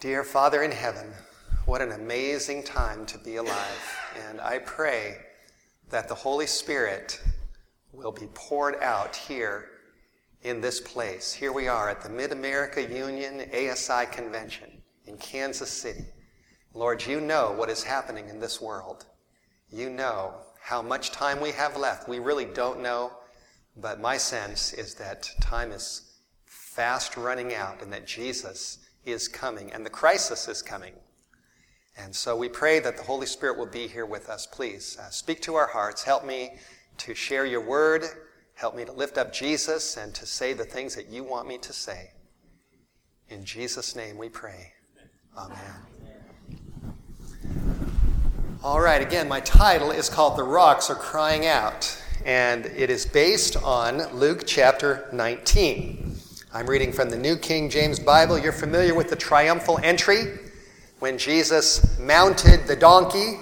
Dear Father in heaven, what an amazing time to be alive. And I pray that the Holy Spirit will be poured out here in this place. Here we are at the Mid America Union ASI Convention in Kansas City. Lord, you know what is happening in this world. You know how much time we have left. We really don't know, but my sense is that time is fast running out and that Jesus is coming and the crisis is coming. And so we pray that the Holy Spirit will be here with us. Please uh, speak to our hearts. Help me to share your word. Help me to lift up Jesus and to say the things that you want me to say. In Jesus' name we pray. Amen. All right, again, my title is called The Rocks Are Crying Out, and it is based on Luke chapter 19. I'm reading from the New King James Bible. You're familiar with the triumphal entry when Jesus mounted the donkey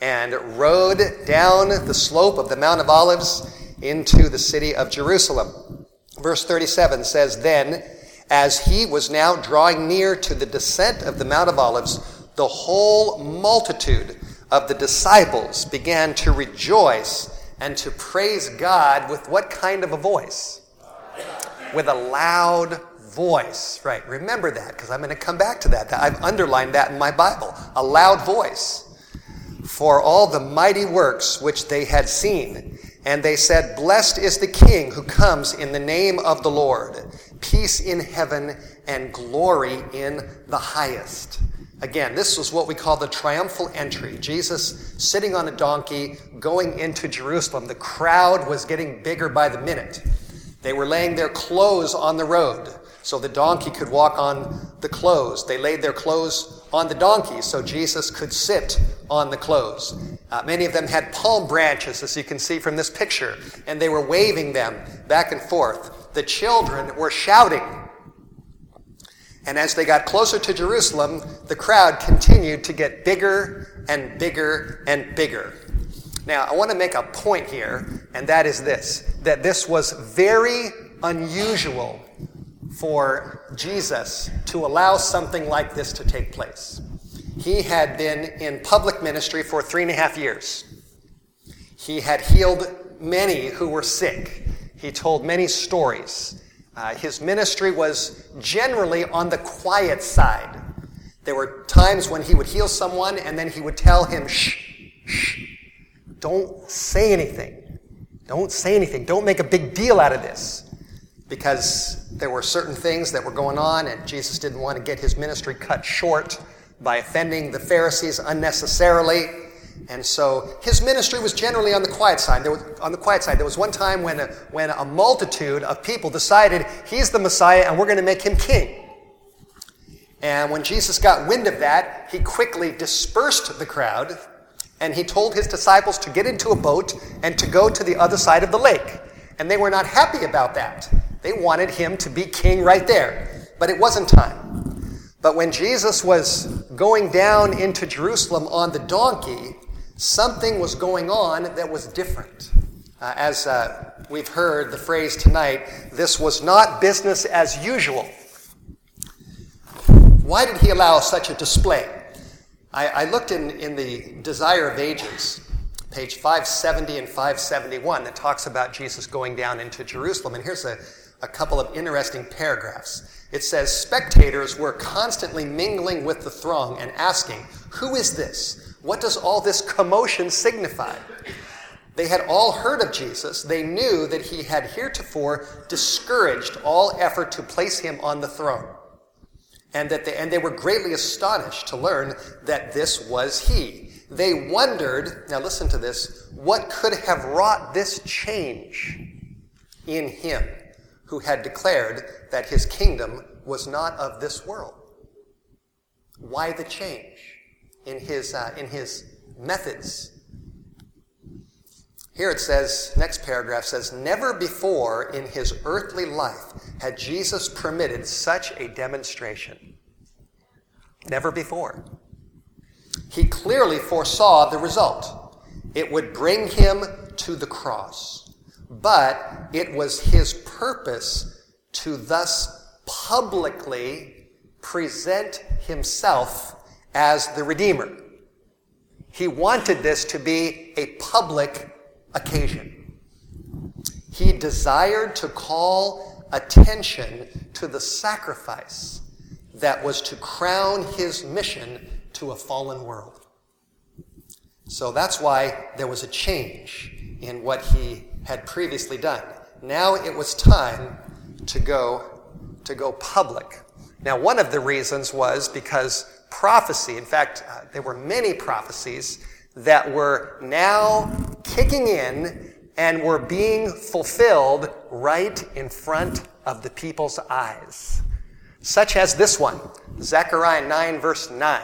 and rode down the slope of the Mount of Olives into the city of Jerusalem. Verse 37 says, Then, as he was now drawing near to the descent of the Mount of Olives, the whole multitude of the disciples began to rejoice and to praise God with what kind of a voice? With a loud voice. Right, remember that because I'm going to come back to that. I've underlined that in my Bible. A loud voice for all the mighty works which they had seen. And they said, Blessed is the King who comes in the name of the Lord. Peace in heaven and glory in the highest. Again, this was what we call the triumphal entry. Jesus sitting on a donkey going into Jerusalem. The crowd was getting bigger by the minute. They were laying their clothes on the road so the donkey could walk on the clothes. They laid their clothes on the donkey so Jesus could sit on the clothes. Uh, many of them had palm branches, as you can see from this picture, and they were waving them back and forth. The children were shouting and as they got closer to Jerusalem, the crowd continued to get bigger and bigger and bigger. Now, I want to make a point here, and that is this that this was very unusual for Jesus to allow something like this to take place. He had been in public ministry for three and a half years. He had healed many who were sick. He told many stories. Uh, his ministry was generally on the quiet side. There were times when he would heal someone and then he would tell him, shh, shh, don't say anything. Don't say anything. Don't make a big deal out of this. Because there were certain things that were going on and Jesus didn't want to get his ministry cut short by offending the Pharisees unnecessarily. And so his ministry was generally on the quiet side. There was, on the quiet side, there was one time when a, when a multitude of people decided he's the Messiah and we're going to make him king. And when Jesus got wind of that, he quickly dispersed the crowd and he told his disciples to get into a boat and to go to the other side of the lake. And they were not happy about that. They wanted him to be king right there. But it wasn't time. But when Jesus was going down into Jerusalem on the donkey, something was going on that was different. Uh, as uh, we've heard the phrase tonight, this was not business as usual. Why did he allow such a display? I, I looked in, in the Desire of Ages, page 570 and 571, that talks about Jesus going down into Jerusalem. And here's a, a couple of interesting paragraphs. It says, Spectators were constantly mingling with the throng and asking, Who is this? What does all this commotion signify? They had all heard of Jesus. They knew that he had heretofore discouraged all effort to place him on the throne. And that they, and they were greatly astonished to learn that this was he. They wondered, now listen to this, what could have wrought this change in him who had declared that his kingdom was not of this world? Why the change? in his, uh, in his methods. Here it says, next paragraph says, Never before in his earthly life had Jesus permitted such a demonstration. Never before. He clearly foresaw the result. It would bring him to the cross. But it was his purpose to thus publicly present himself as the Redeemer. He wanted this to be a public occasion. He desired to call attention to the sacrifice that was to crown his mission to a fallen world. So that's why there was a change in what he had previously done. Now it was time to go to go public. Now one of the reasons was because prophecy, in fact, uh, there were many prophecies that were now kicking in and were being fulfilled right in front of the people's eyes. Such as this one, Zechariah 9 verse 9.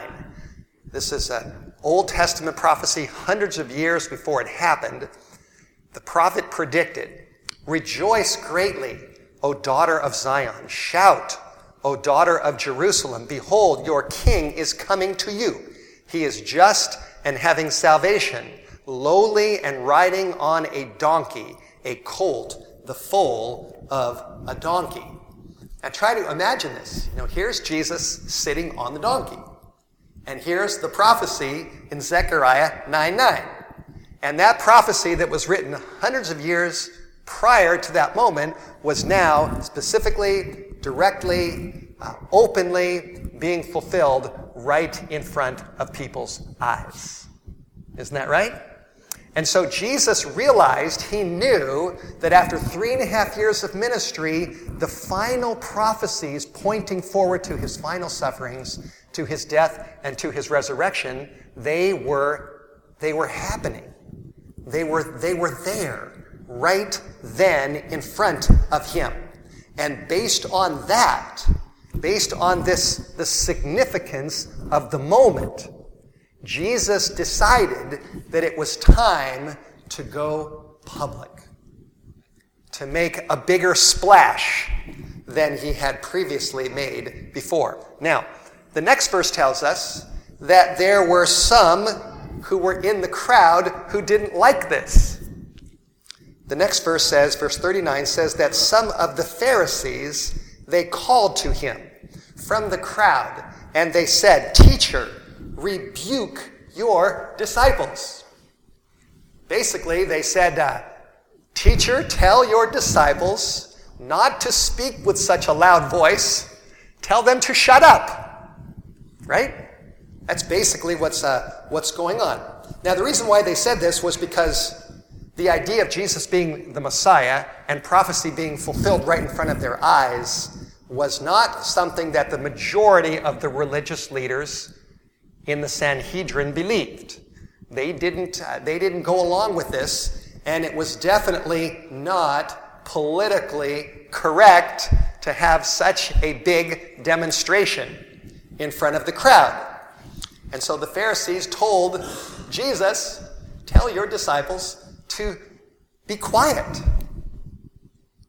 This is an Old Testament prophecy hundreds of years before it happened. The prophet predicted, Rejoice greatly, O daughter of Zion. Shout, O daughter of Jerusalem. Behold, your king is coming to you. He is just and having salvation, lowly and riding on a donkey, a colt, the foal of a donkey. Now try to imagine this. You know, here's Jesus sitting on the donkey. And here's the prophecy in Zechariah 9 9. And that prophecy that was written hundreds of years prior to that moment was now specifically, directly, uh, openly being fulfilled right in front of people's eyes. Isn't that right? And so Jesus realized, he knew that after three and a half years of ministry, the final prophecies pointing forward to his final sufferings, to his death, and to his resurrection, they were, they were happening. They were, they were there right then in front of him. And based on that, based on this, the significance of the moment, Jesus decided that it was time to go public, to make a bigger splash than he had previously made before. Now, the next verse tells us that there were some who were in the crowd who didn't like this. The next verse says, verse 39 says that some of the Pharisees, they called to him from the crowd and they said, Teacher, rebuke your disciples. Basically, they said, uh, Teacher, tell your disciples not to speak with such a loud voice. Tell them to shut up. Right? That's basically what's, uh, what's going on. Now, the reason why they said this was because the idea of Jesus being the Messiah and prophecy being fulfilled right in front of their eyes was not something that the majority of the religious leaders in the Sanhedrin believed. They didn't, uh, they didn't go along with this, and it was definitely not politically correct to have such a big demonstration in front of the crowd. And so the Pharisees told Jesus, Tell your disciples to be quiet.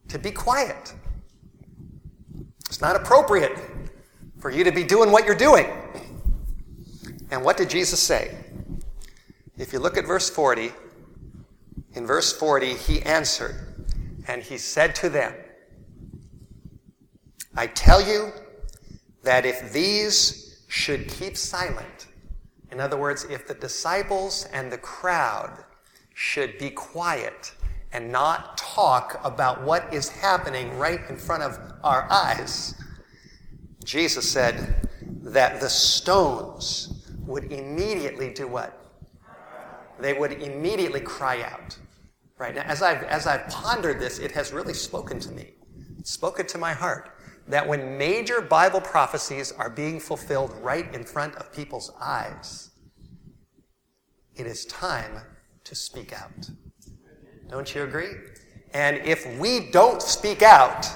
To be quiet. It's not appropriate for you to be doing what you're doing. And what did Jesus say? If you look at verse 40, in verse 40, he answered, and he said to them, I tell you that if these should keep silent, in other words, if the disciples and the crowd should be quiet and not talk about what is happening right in front of our eyes. Jesus said that the stones would immediately do what? They would immediately cry out. Right now, as I've, as I've pondered this, it has really spoken to me, spoken to my heart, that when major Bible prophecies are being fulfilled right in front of people's eyes, it is time to speak out. Don't you agree? And if we don't speak out,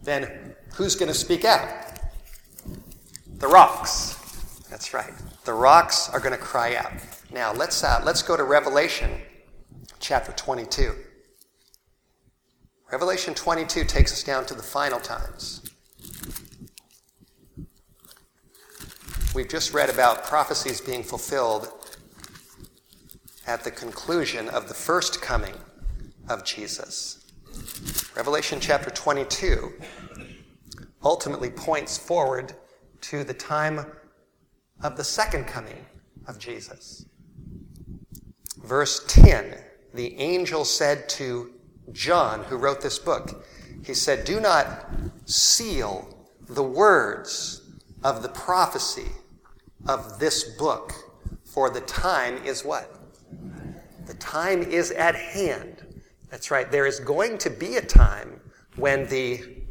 then who's going to speak out? The rocks. That's right. The rocks are going to cry out. Now let's uh, let's go to Revelation chapter 22. Revelation 22 takes us down to the final times. We've just read about prophecies being fulfilled at the conclusion of the first coming of Jesus. Revelation chapter 22, ultimately points forward to the time of the second coming of Jesus. Verse 10 the angel said to John, who wrote this book, he said, Do not seal the words of the prophecy of this book, for the time is what? The time is at hand. That's right. There is going to be a time when the,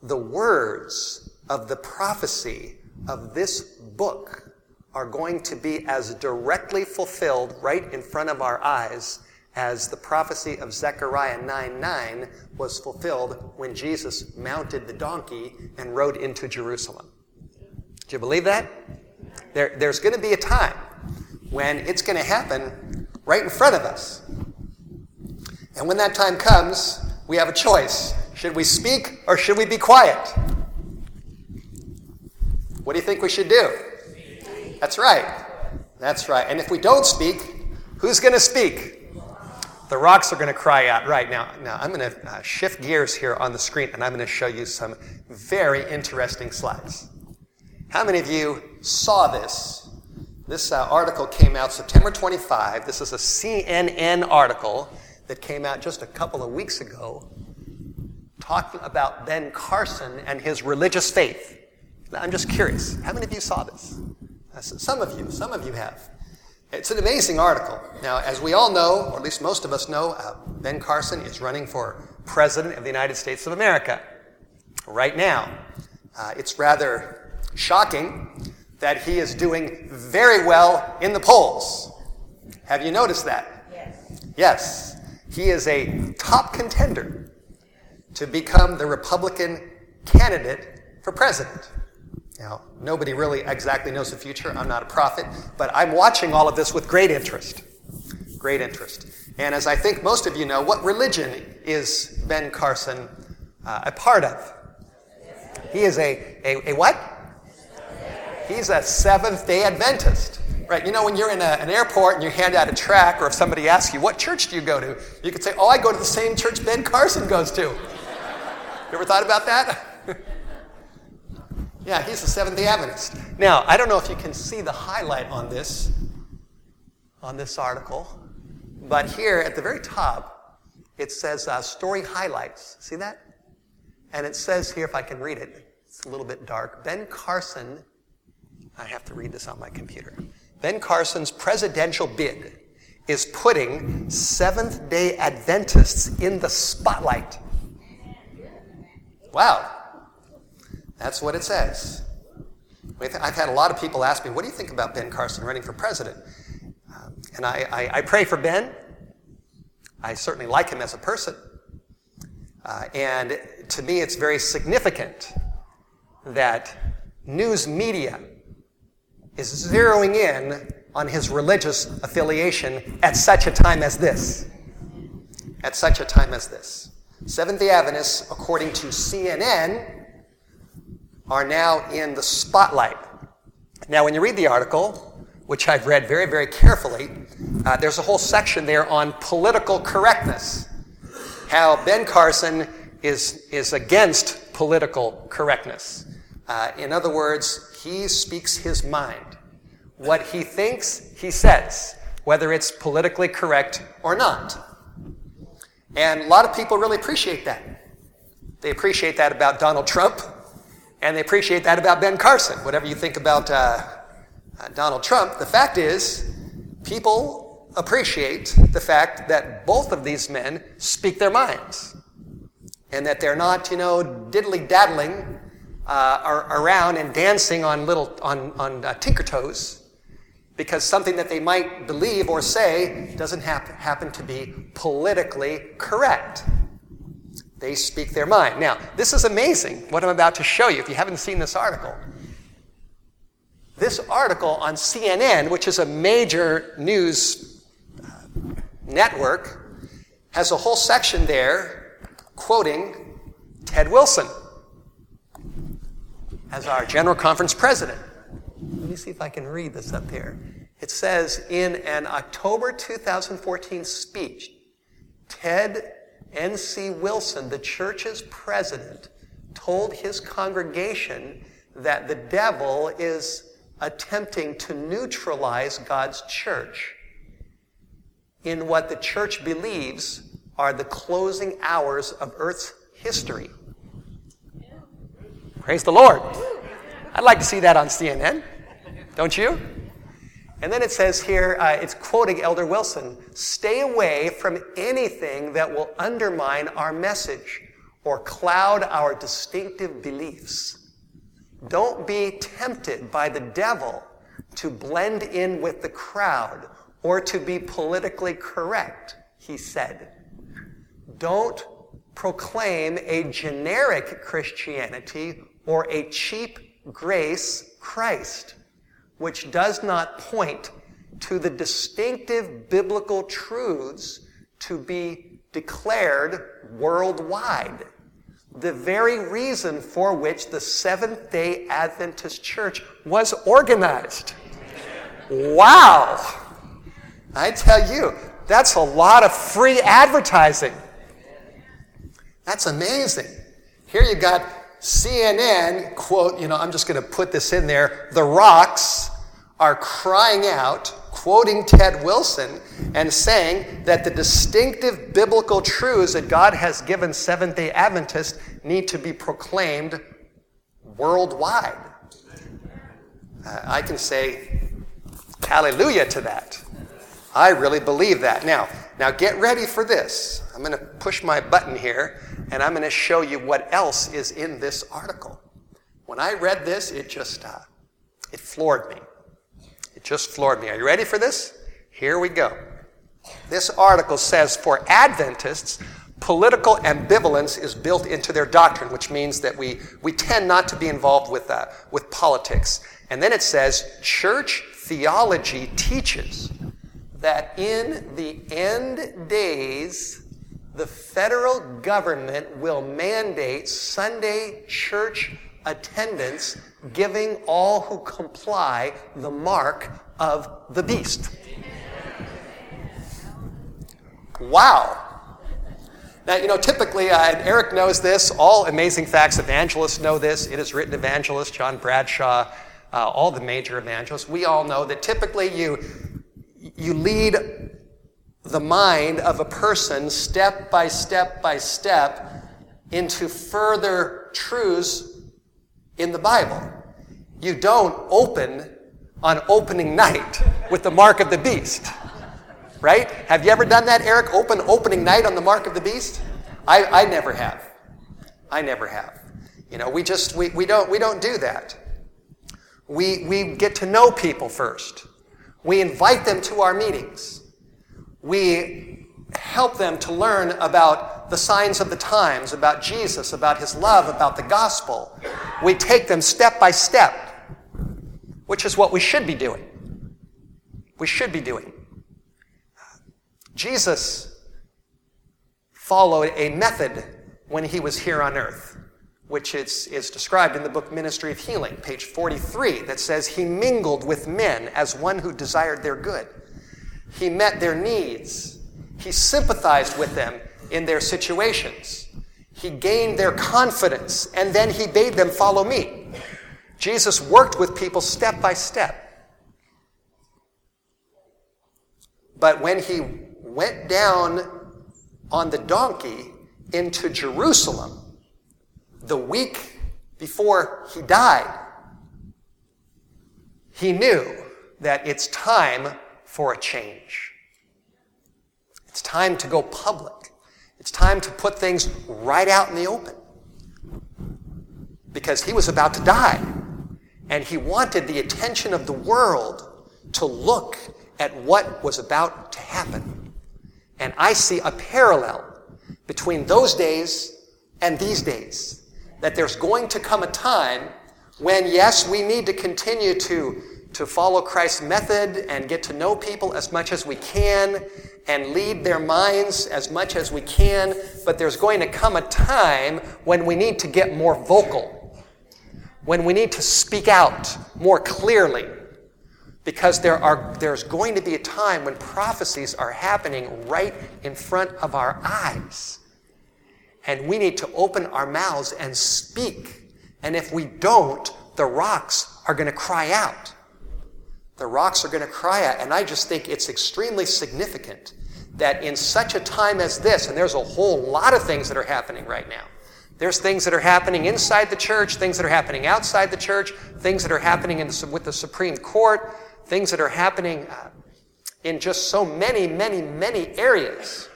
the words of the prophecy of this book are going to be as directly fulfilled right in front of our eyes as the prophecy of Zechariah 9 9 was fulfilled when Jesus mounted the donkey and rode into Jerusalem. Do you believe that? There, there's going to be a time when it's going to happen right in front of us. And when that time comes, we have a choice. Should we speak or should we be quiet? What do you think we should do? That's right. That's right. And if we don't speak, who's going to speak? The rocks are going to cry out. Right now, now I'm going to uh, shift gears here on the screen and I'm going to show you some very interesting slides. How many of you saw this? This uh, article came out September 25. This is a CNN article that came out just a couple of weeks ago talking about Ben Carson and his religious faith. Now, I'm just curious, how many of you saw this? Uh, some of you, some of you have. It's an amazing article. Now, as we all know, or at least most of us know, uh, Ben Carson is running for President of the United States of America right now. Uh, it's rather shocking that he is doing very well in the polls. Have you noticed that? Yes. Yes. He is a top contender to become the Republican candidate for president. Now, nobody really exactly knows the future. I'm not a prophet, but I'm watching all of this with great interest. Great interest. And as I think most of you know, what religion is Ben Carson uh, a part of? He is a, a, a what? He's a Seventh day Adventist. Right, you know, when you're in a, an airport and you hand out a track, or if somebody asks you, What church do you go to? You could say, Oh, I go to the same church Ben Carson goes to. You ever thought about that? Yeah, he's a Seventh day Adventist. Now, I don't know if you can see the highlight on this, on this article, but here at the very top, it says uh, story highlights. See that? And it says here, if I can read it, it's a little bit dark. Ben Carson, I have to read this on my computer. Ben Carson's presidential bid is putting Seventh day Adventists in the spotlight. Wow. That's what it says. I've had a lot of people ask me, what do you think about Ben Carson running for president? Um, and I, I, I, pray for Ben. I certainly like him as a person. Uh, and to me, it's very significant that news media is zeroing in on his religious affiliation at such a time as this. At such a time as this. Seventh day Adventists, according to CNN, are now in the spotlight. Now, when you read the article, which I've read very, very carefully, uh, there's a whole section there on political correctness. How Ben Carson is, is against political correctness. Uh, in other words, he speaks his mind. What he thinks, he says, whether it's politically correct or not. And a lot of people really appreciate that. They appreciate that about Donald Trump. And they appreciate that about Ben Carson. Whatever you think about uh, uh, Donald Trump, the fact is, people appreciate the fact that both of these men speak their minds. And that they're not, you know, diddly daddling uh, around and dancing on little, on, on uh, tinker toes because something that they might believe or say doesn't hap- happen to be politically correct. They speak their mind. Now, this is amazing, what I'm about to show you, if you haven't seen this article. This article on CNN, which is a major news uh, network, has a whole section there quoting Ted Wilson as our General Conference president. Let me see if I can read this up here. It says in an October 2014 speech, Ted N.C. Wilson, the church's president, told his congregation that the devil is attempting to neutralize God's church in what the church believes are the closing hours of Earth's history. Praise the Lord. I'd like to see that on CNN. Don't you? And then it says here, uh, it's quoting Elder Wilson stay away from anything that will undermine our message or cloud our distinctive beliefs. Don't be tempted by the devil to blend in with the crowd or to be politically correct, he said. Don't proclaim a generic Christianity or a cheap grace Christ, which does not point to the distinctive biblical truths to be declared worldwide. The very reason for which the Seventh day Adventist Church was organized. Wow! I tell you, that's a lot of free advertising. That's amazing. Here you got CNN, quote, you know, I'm just going to put this in there. The rocks are crying out, quoting Ted Wilson, and saying that the distinctive biblical truths that God has given Seventh day Adventists need to be proclaimed worldwide. Uh, I can say hallelujah to that. I really believe that. Now, now get ready for this. I'm going to push my button here and I'm going to show you what else is in this article. When I read this, it just uh, it floored me. It just floored me. Are you ready for this? Here we go. This article says for Adventists, political ambivalence is built into their doctrine, which means that we, we tend not to be involved with, uh, with politics. And then it says church theology teaches that in the end days, the federal government will mandate Sunday church attendance, giving all who comply the mark of the beast. Wow. Now, you know, typically, uh, Eric knows this, all Amazing Facts evangelists know this. It is written evangelists, John Bradshaw, uh, all the major evangelists. We all know that typically you, you lead the mind of a person step by step by step into further truths in the Bible. You don't open on opening night with the mark of the beast. Right? Have you ever done that, Eric? Open opening night on the mark of the beast? I, I never have. I never have. You know, we just we, we don't we don't do that. We we get to know people first. We invite them to our meetings. We help them to learn about the signs of the times, about Jesus, about his love, about the gospel. We take them step by step, which is what we should be doing. We should be doing. Jesus followed a method when he was here on earth which is, is described in the book Ministry of Healing, page 43, that says, He mingled with men as one who desired their good. He met their needs. He sympathized with them in their situations. He gained their confidence, and then he bade them follow me. Jesus worked with people step by step. But when he went down on the donkey into Jerusalem, the week before he died, he knew that it's time for a change. It's time to go public. It's time to put things right out in the open. Because he was about to die. And he wanted the attention of the world to look at what was about to happen. And I see a parallel between those days and these days that there's going to come a time when, yes, we need to continue to, to follow Christ's method and get to know people as much as we can and lead their minds as much as we can, but there's going to come a time when we need to get more vocal, when we need to speak out more clearly. Because there are, there's going to be a time when prophecies are happening right in front of our eyes. And we need to open our mouths and speak. And if we don't, the rocks are going to cry out. The rocks are going to cry out. And I just think it's extremely significant that in such a time as this, and there's a whole lot of things that are happening right now. There's things that are happening inside the church, things that are happening outside the church, things that are happening the, with the Supreme Court, things that are happening uh, in just so many, many, many areas.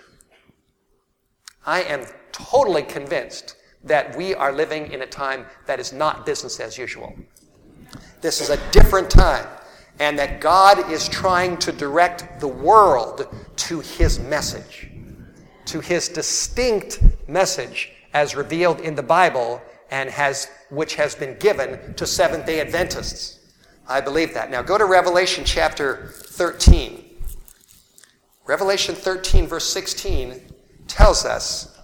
I am totally convinced that we are living in a time that is not business as usual. This is a different time, and that God is trying to direct the world to his message, to his distinct message as revealed in the Bible and has, which has been given to Seventh day Adventists. I believe that. Now go to Revelation chapter 13. Revelation 13, verse 16, tells us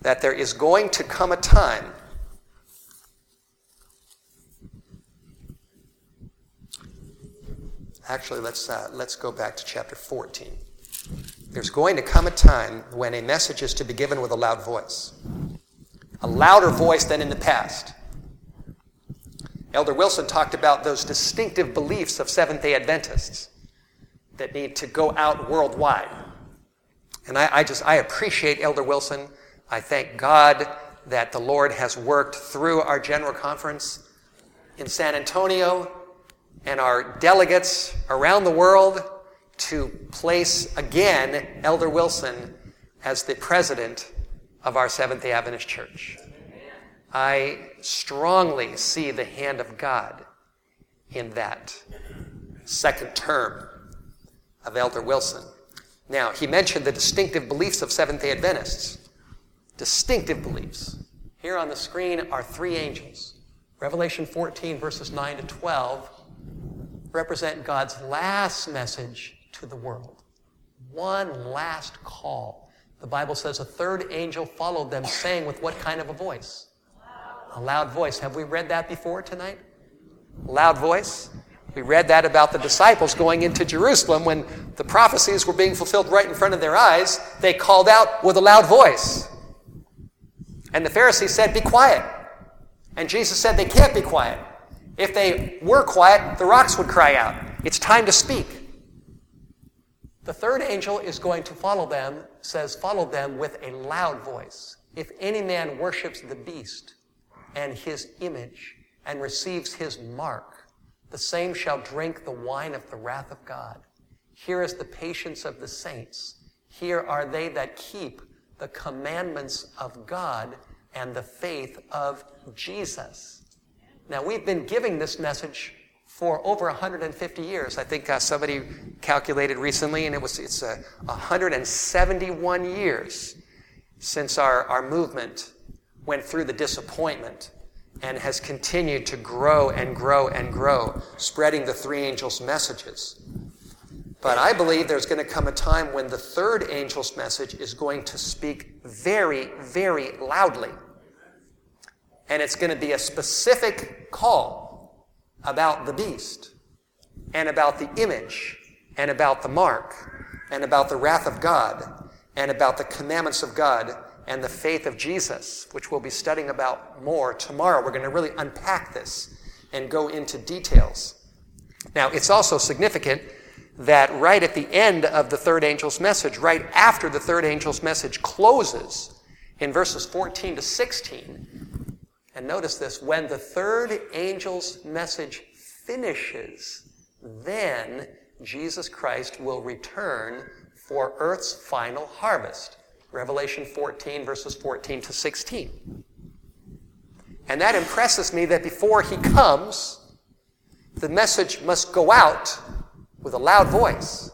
that there is going to come a time Actually, let's, uh, let's go back to chapter 14. There's going to come a time when a message is to be given with a loud voice, a louder voice than in the past. Elder Wilson talked about those distinctive beliefs of Seventh day Adventists that need to go out worldwide. And I, I, just, I appreciate Elder Wilson. I thank God that the Lord has worked through our general conference in San Antonio and our delegates around the world to place again Elder Wilson as the president of our Seventh day Adventist Church. I strongly see the hand of God in that second term of Elder Wilson. Now, he mentioned the distinctive beliefs of Seventh day Adventists. Distinctive beliefs. Here on the screen are three angels. Revelation 14, verses 9 to 12, represent God's last message to the world. One last call. The Bible says a third angel followed them, saying with what kind of a voice? A loud voice. Have we read that before tonight? Loud voice. We read that about the disciples going into Jerusalem when the prophecies were being fulfilled right in front of their eyes. They called out with a loud voice. And the Pharisees said, Be quiet. And Jesus said, They can't be quiet. If they were quiet, the rocks would cry out. It's time to speak. The third angel is going to follow them, says, Follow them with a loud voice. If any man worships the beast and his image and receives his mark, the same shall drink the wine of the wrath of God. Here is the patience of the saints. Here are they that keep the commandments of God and the faith of Jesus. Now, we've been giving this message for over 150 years. I think uh, somebody calculated recently, and it was it's uh, 171 years since our, our movement went through the disappointment and has continued to grow and grow and grow, spreading the three angels' messages. But I believe there's going to come a time when the third angel's message is going to speak very, very loudly. And it's going to be a specific call about the beast and about the image and about the mark and about the wrath of God and about the commandments of God and the faith of Jesus, which we'll be studying about more tomorrow. We're going to really unpack this and go into details. Now, it's also significant that right at the end of the third angel's message, right after the third angel's message closes, in verses 14 to 16, and notice this when the third angel's message finishes, then Jesus Christ will return for earth's final harvest. Revelation 14, verses 14 to 16. And that impresses me that before he comes, the message must go out with a loud voice,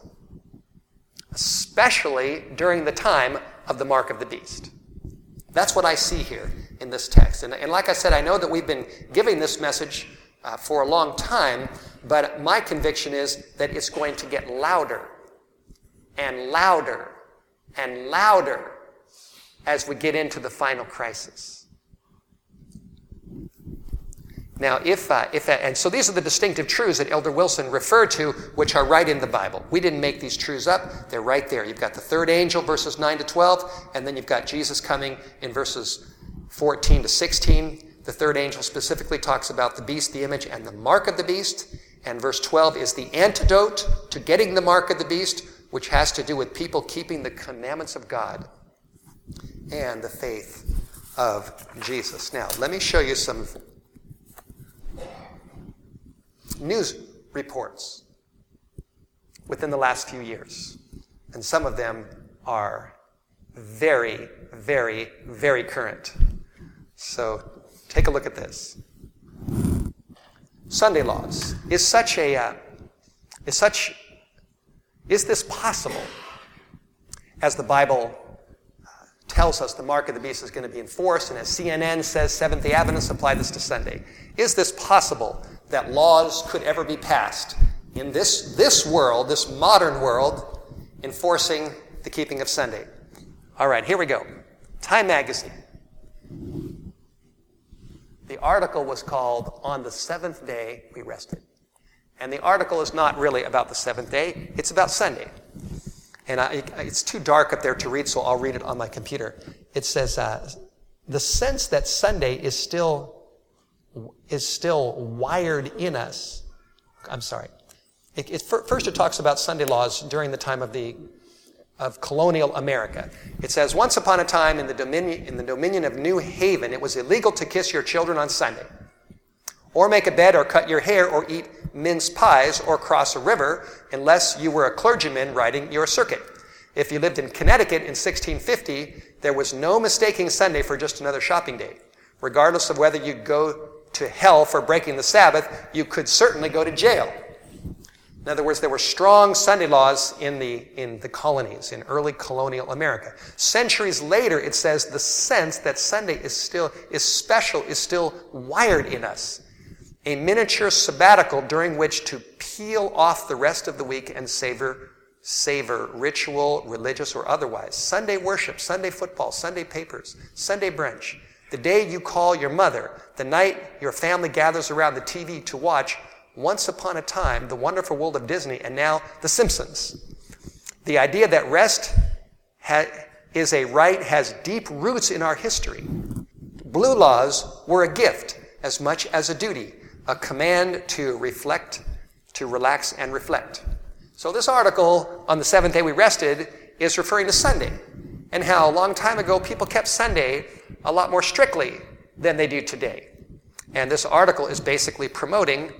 especially during the time of the mark of the beast. That's what I see here in this text. And, and like I said, I know that we've been giving this message uh, for a long time, but my conviction is that it's going to get louder and louder and louder as we get into the final crisis. Now, if, uh, if, uh, and so these are the distinctive truths that Elder Wilson referred to, which are right in the Bible. We didn't make these truths up, they're right there. You've got the third angel, verses 9 to 12, and then you've got Jesus coming in verses 14 to 16. The third angel specifically talks about the beast, the image, and the mark of the beast. And verse 12 is the antidote to getting the mark of the beast, which has to do with people keeping the commandments of God and the faith of Jesus. Now, let me show you some news reports within the last few years. And some of them are very, very, very current. So take a look at this. Sunday laws is such a uh, is such is this possible as the Bible uh, tells us the mark of the beast is going to be enforced, and as CNN says, Seventh day Adventists apply this to Sunday. Is this possible that laws could ever be passed in this, this world, this modern world, enforcing the keeping of Sunday. All right, here we go. Time Magazine. The article was called On the Seventh Day We Rested. And the article is not really about the seventh day, it's about Sunday. And I, it's too dark up there to read, so I'll read it on my computer. It says, uh, The sense that Sunday is still is still wired in us. I'm sorry. It, it, first, it talks about Sunday laws during the time of the of colonial America. It says, once upon a time in the dominion in the dominion of New Haven, it was illegal to kiss your children on Sunday, or make a bed, or cut your hair, or eat mince pies, or cross a river, unless you were a clergyman riding your circuit. If you lived in Connecticut in 1650, there was no mistaking Sunday for just another shopping day. Regardless of whether you'd go to hell for breaking the Sabbath, you could certainly go to jail. In other words, there were strong Sunday laws in the, in the colonies, in early colonial America. Centuries later, it says the sense that Sunday is still, is special, is still wired in us. A miniature sabbatical during which to peel off the rest of the week and savor, savor ritual, religious, or otherwise. Sunday worship, Sunday football, Sunday papers, Sunday brunch. The day you call your mother, the night your family gathers around the TV to watch Once Upon a Time, The Wonderful World of Disney, and now The Simpsons. The idea that rest ha- is a right has deep roots in our history. Blue laws were a gift as much as a duty, a command to reflect, to relax and reflect. So this article on the seventh day we rested is referring to Sunday and how a long time ago people kept Sunday a lot more strictly than they do today. And this article is basically promoting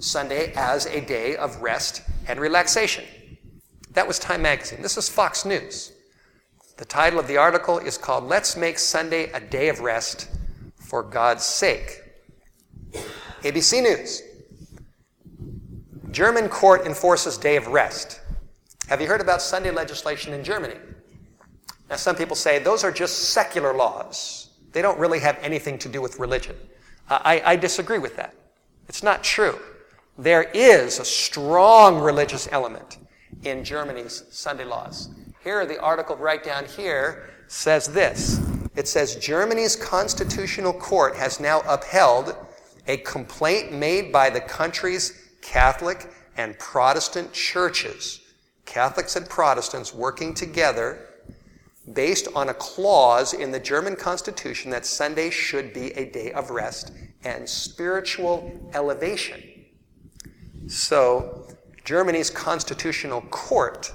Sunday as a day of rest and relaxation. That was Time Magazine. This is Fox News. The title of the article is called Let's Make Sunday a Day of Rest for God's Sake. ABC News. German court enforces day of rest. Have you heard about Sunday legislation in Germany? Now, some people say those are just secular laws. They don't really have anything to do with religion. I, I disagree with that. It's not true. There is a strong religious element in Germany's Sunday laws. Here, the article right down here says this. It says Germany's constitutional court has now upheld a complaint made by the country's Catholic and Protestant churches. Catholics and Protestants working together based on a clause in the German Constitution that Sunday should be a day of rest and spiritual elevation. So, Germany's constitutional court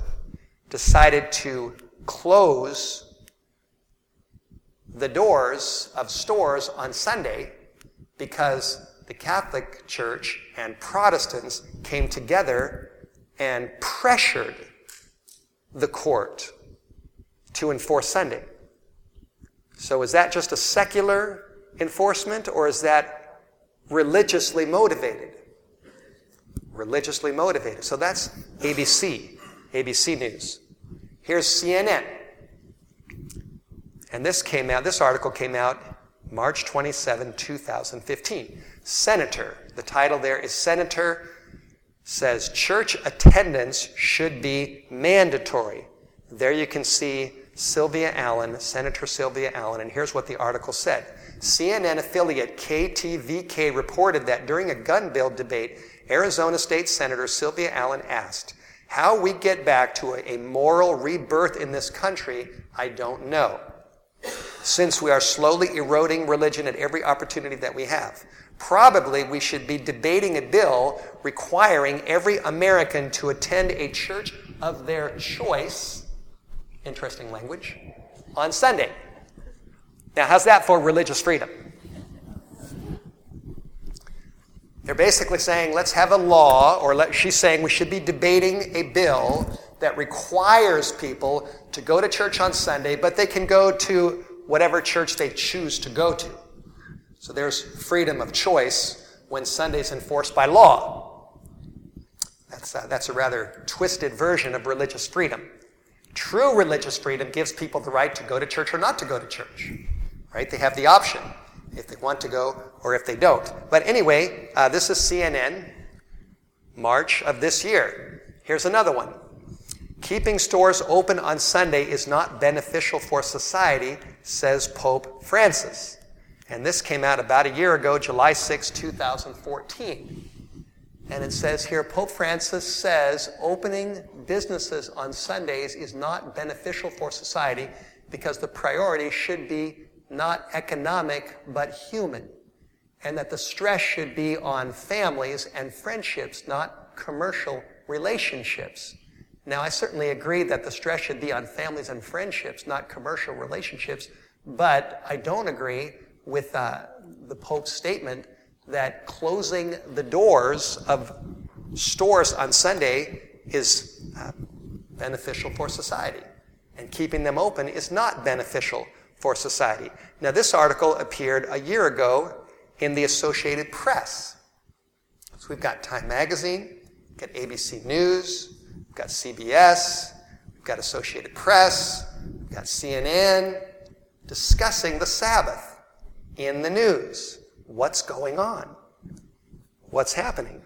decided to close the doors of stores on Sunday because the Catholic Church and Protestants came together and pressured the court to enforce Sunday. So is that just a secular enforcement or is that religiously motivated? Religiously motivated. So that's ABC, ABC News. Here's CNN. And this came out, this article came out March 27, 2015. Senator, the title there is Senator says church attendance should be mandatory. There you can see Sylvia Allen, Senator Sylvia Allen, and here's what the article said. CNN affiliate KTVK reported that during a gun bill debate, Arizona State Senator Sylvia Allen asked, How we get back to a, moral rebirth in this country, I don't know. Since we are slowly eroding religion at every opportunity that we have, probably we should be debating a bill requiring every American to attend a church of their choice. Interesting language on Sunday. Now, how's that for religious freedom? They're basically saying, let's have a law, or let, she's saying we should be debating a bill that requires people to go to church on Sunday, but they can go to whatever church they choose to go to. So there's freedom of choice when Sunday is enforced by law. That's a, that's a rather twisted version of religious freedom. True religious freedom gives people the right to go to church or not to go to church. Right? They have the option if they want to go or if they don't. But anyway, uh, this is CNN, March of this year. Here's another one. Keeping stores open on Sunday is not beneficial for society, says Pope Francis. And this came out about a year ago, July 6, 2014. And it says here Pope Francis says opening businesses on Sundays is not beneficial for society because the priority should be not economic but human. And that the stress should be on families and friendships, not commercial relationships. Now, I certainly agree that the stress should be on families and friendships, not commercial relationships, but I don't agree with uh, the Pope's statement that closing the doors of stores on Sunday is uh, beneficial for society, and keeping them open is not beneficial for society. Now, this article appeared a year ago in the Associated Press. So we've got Time Magazine, we've got ABC News, we've got CBS, we've got Associated Press, we've got CNN discussing the Sabbath in the news. What's going on? What's happening?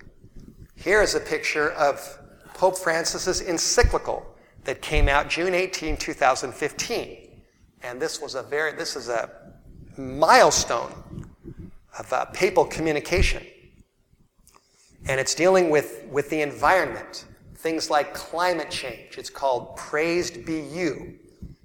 Here is a picture of Pope Francis's encyclical that came out June 18, 2015. And this was a very, this is a milestone of uh, papal communication. And it's dealing with, with the environment, things like climate change. It's called Praised Be You.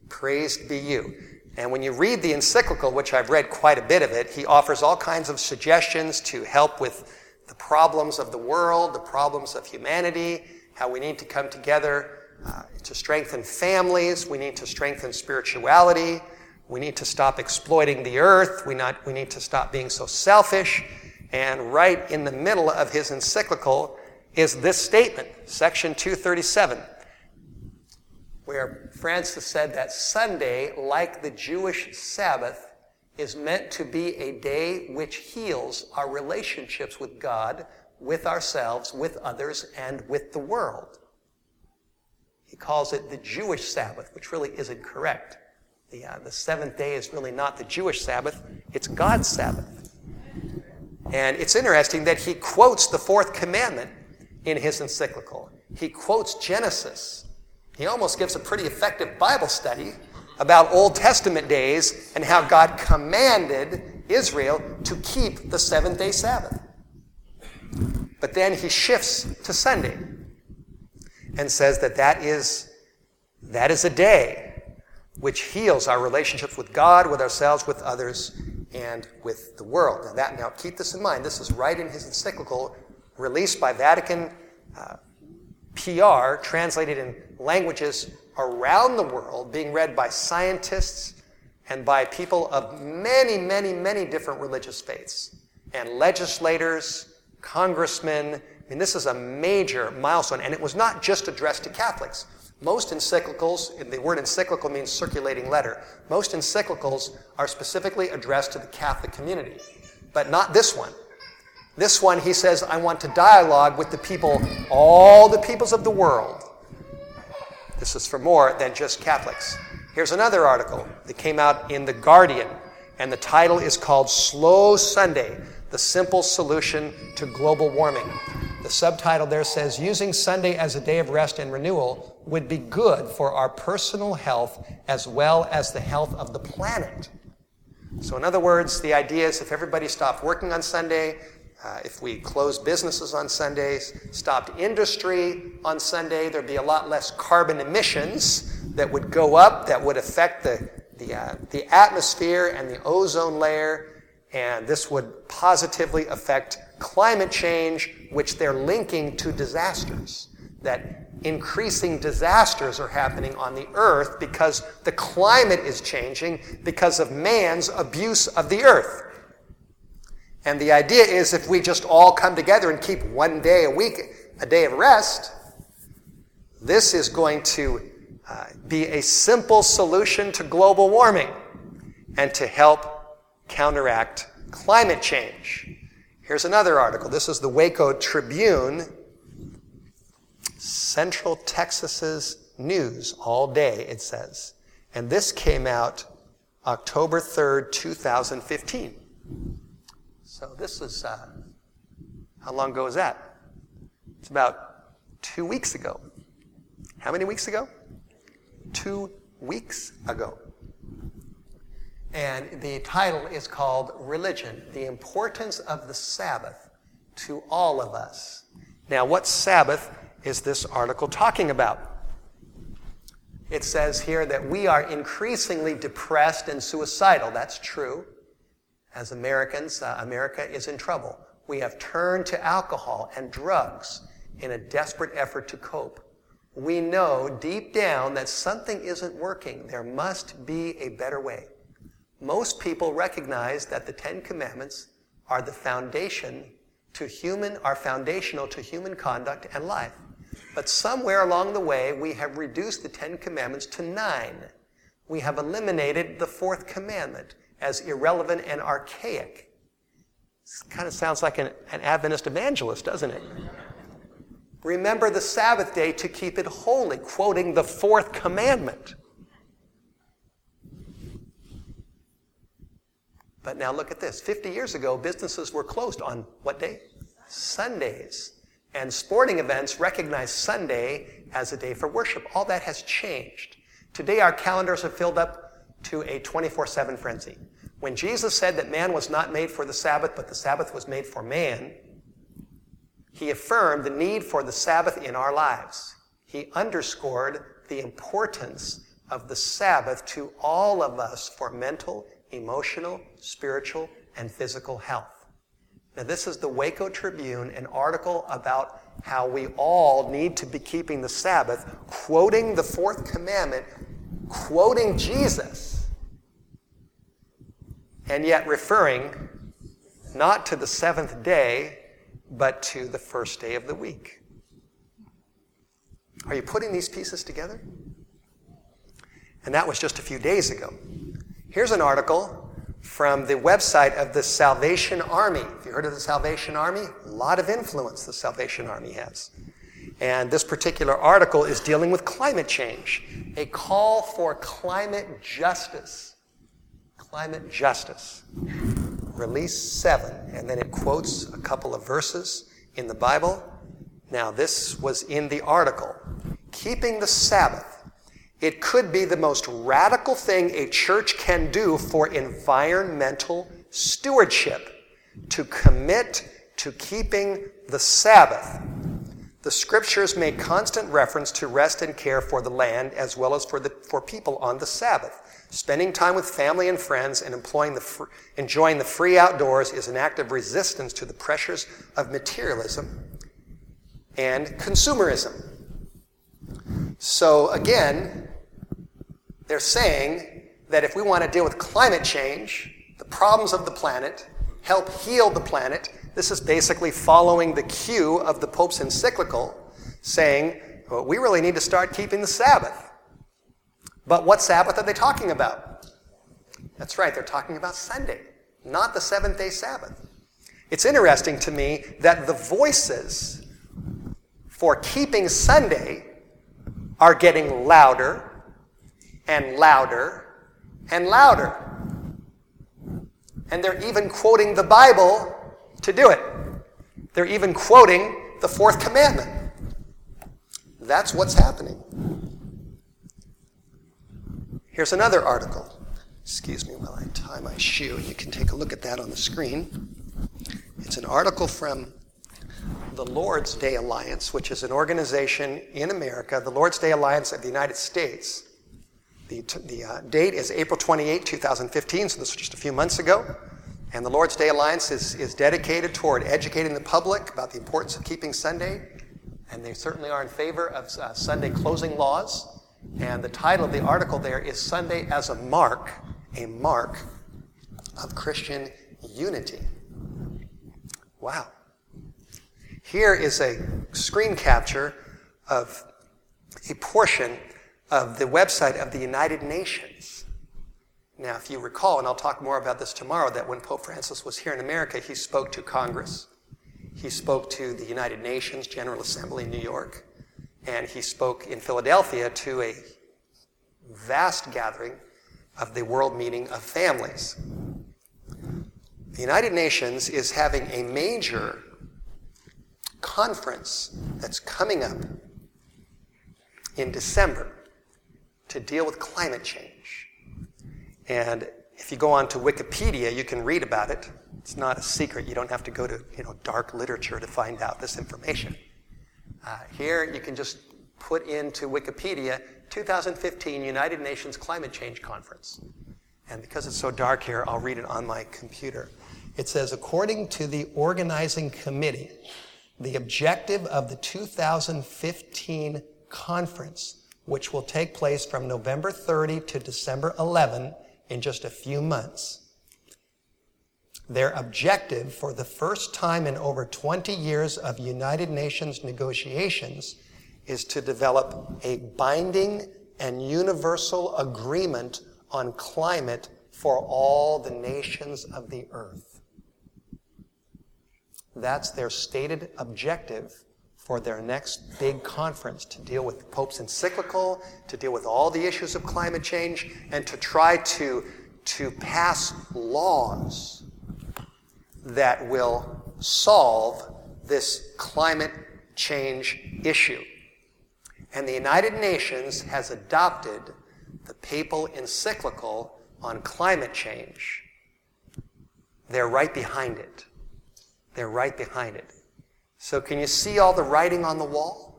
Praised Be You. And when you read the encyclical, which I've read quite a bit of it, he offers all kinds of suggestions to help with the problems of the world, the problems of humanity, how we need to come together uh, to strengthen families, we need to strengthen spirituality, we need to stop exploiting the earth, we, not, we need to stop being so selfish. And right in the middle of his encyclical is this statement, section 237 where Francis said that Sunday, like the Jewish Sabbath, is meant to be a day which heals our relationships with God, with ourselves, with others, and with the world. Calls it the Jewish Sabbath, which really isn't correct. The, uh, the seventh day is really not the Jewish Sabbath, it's God's Sabbath. And it's interesting that he quotes the fourth commandment in his encyclical. He quotes Genesis he almost gives a pretty effective Bible study about Old Testament days and how God commanded Israel to keep the seventh day Sabbath. But then he shifts to Sunday and says that that is, that is a day which heals our relationships with God, with ourselves, with others, and with the world. Now, that, now keep this in mind. This is right in his encyclical released by Vatican uh, PR, translated in languages around the world, being read by scientists and by people of many, many, many different religious faiths, and legislators, congressmen. I mean, this is a major milestone, and it was not just addressed to Catholics. Most encyclicals, the word encyclical means circulating letter, most encyclicals are specifically addressed to the Catholic community, but not this one. This one, he says, I want to dialogue with the people, all the peoples of the world. This is for more than just Catholics. Here's another article that came out in The Guardian, and the title is called Slow Sunday The Simple Solution to Global Warming. The subtitle there says, Using Sunday as a day of rest and renewal would be good for our personal health as well as the health of the planet. So, in other words, the idea is if everybody stopped working on Sunday, uh, if we closed businesses on Sundays, stopped industry on Sunday, there'd be a lot less carbon emissions that would go up that would affect the, the, uh, the atmosphere and the ozone layer, and this would positively affect climate change, which they're linking to disasters. That increasing disasters are happening on the earth because the climate is changing because of man's abuse of the earth. And the idea is if we just all come together and keep one day a week, a day of rest, this is going to uh, be a simple solution to global warming and to help counteract climate change. Here's another article. This is the Waco Tribune Central Texas's news all day, it says. And this came out October 3rd, 2015. So this is, uh, how long ago is that? It's about two weeks ago. How many weeks ago? Two weeks ago. And the title is called Religion The Importance of the Sabbath to All of Us. Now, what Sabbath is this article talking about? It says here that we are increasingly depressed and suicidal. That's true. As Americans, uh, America is in trouble. We have turned to alcohol and drugs in a desperate effort to cope. We know deep down that something isn't working. There must be a better way. Most people recognize that the Ten Commandments are the foundation to human, are foundational to human conduct and life. But somewhere along the way, we have reduced the Ten Commandments to nine. We have eliminated the fourth commandment as irrelevant and archaic. This kind of sounds like an, an Adventist evangelist, doesn't it? Remember the Sabbath day to keep it holy, quoting the fourth commandment. But now look at this. 50 years ago, businesses were closed on what day? Sundays. And sporting events recognize Sunday as a day for worship. All that has changed. Today, our calendars are filled up to a 24 7 frenzy. When Jesus said that man was not made for the Sabbath, but the Sabbath was made for man, he affirmed the need for the Sabbath in our lives. He underscored the importance of the Sabbath to all of us for mental, emotional, spiritual, and physical health. Now, this is the Waco Tribune, an article about how we all need to be keeping the Sabbath, quoting the fourth commandment, quoting Jesus, and yet referring not to the seventh day, but to the first day of the week. Are you putting these pieces together? And that was just a few days ago. Here's an article from the website of the Salvation Army. Have you heard of the Salvation Army? A lot of influence the Salvation Army has. And this particular article is dealing with climate change, a call for climate justice. Climate justice. Release 7. And then it quotes a couple of verses in the Bible. Now, this was in the article. Keeping the Sabbath it could be the most radical thing a church can do for environmental stewardship to commit to keeping the Sabbath. The scriptures make constant reference to rest and care for the land as well as for, the, for people on the Sabbath. Spending time with family and friends and employing the fr- enjoying the free outdoors is an act of resistance to the pressures of materialism and consumerism. So, again, they're saying that if we want to deal with climate change, the problems of the planet, help heal the planet, this is basically following the cue of the Pope's encyclical saying, well, we really need to start keeping the Sabbath. But what Sabbath are they talking about? That's right, they're talking about Sunday, not the seventh day Sabbath. It's interesting to me that the voices for keeping Sunday are getting louder and louder and louder. And they're even quoting the Bible to do it. They're even quoting the fourth commandment. That's what's happening. Here's another article Excuse me while I tie my shoe. You can take a look at that on the screen. It's an article from the Lord's Day Alliance, which is an organization in America, the Lord's Day Alliance of the United States. The, the uh, date is April 28, 2015, so this was just a few months ago. And the Lord's Day Alliance is, is dedicated toward educating the public about the importance of keeping Sunday. And they certainly are in favor of uh, Sunday closing laws. And the title of the article there is Sunday as a Mark, a Mark of Christian Unity. Wow. Here is a screen capture of a portion of the website of the United Nations. Now, if you recall, and I'll talk more about this tomorrow, that when Pope Francis was here in America, he spoke to Congress. He spoke to the United Nations General Assembly in New York, and he spoke in Philadelphia to a vast gathering of the World Meeting of Families. The United Nations is having a major conference that's coming up in December to deal with climate change. And if you go on to Wikipedia, you can read about it. It's not a secret. You don't have to go to you know, dark literature to find out this information. Uh, here, you can just put into Wikipedia 2015 United Nations Climate Change Conference. And because it's so dark here, I'll read it on my computer. It says, according to the organizing committee, the objective of the 2015 conference which will take place from November 30 to December 11 in just a few months. Their objective for the first time in over 20 years of United Nations negotiations is to develop a binding and universal agreement on climate for all the nations of the earth. That's their stated objective for their next big conference to deal with the Pope's encyclical, to deal with all the issues of climate change, and to try to, to pass laws that will solve this climate change issue. And the United Nations has adopted the papal encyclical on climate change. They're right behind it. They're right behind it. So, can you see all the writing on the wall?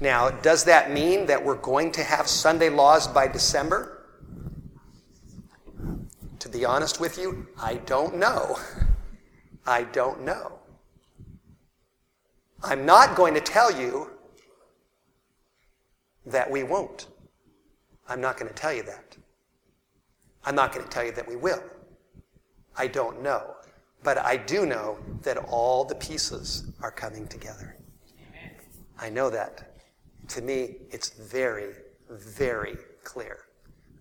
Now, does that mean that we're going to have Sunday laws by December? To be honest with you, I don't know. I don't know. I'm not going to tell you that we won't. I'm not going to tell you that. I'm not going to tell you that we will. I don't know. But I do know that all the pieces are coming together. I know that. To me, it's very, very clear.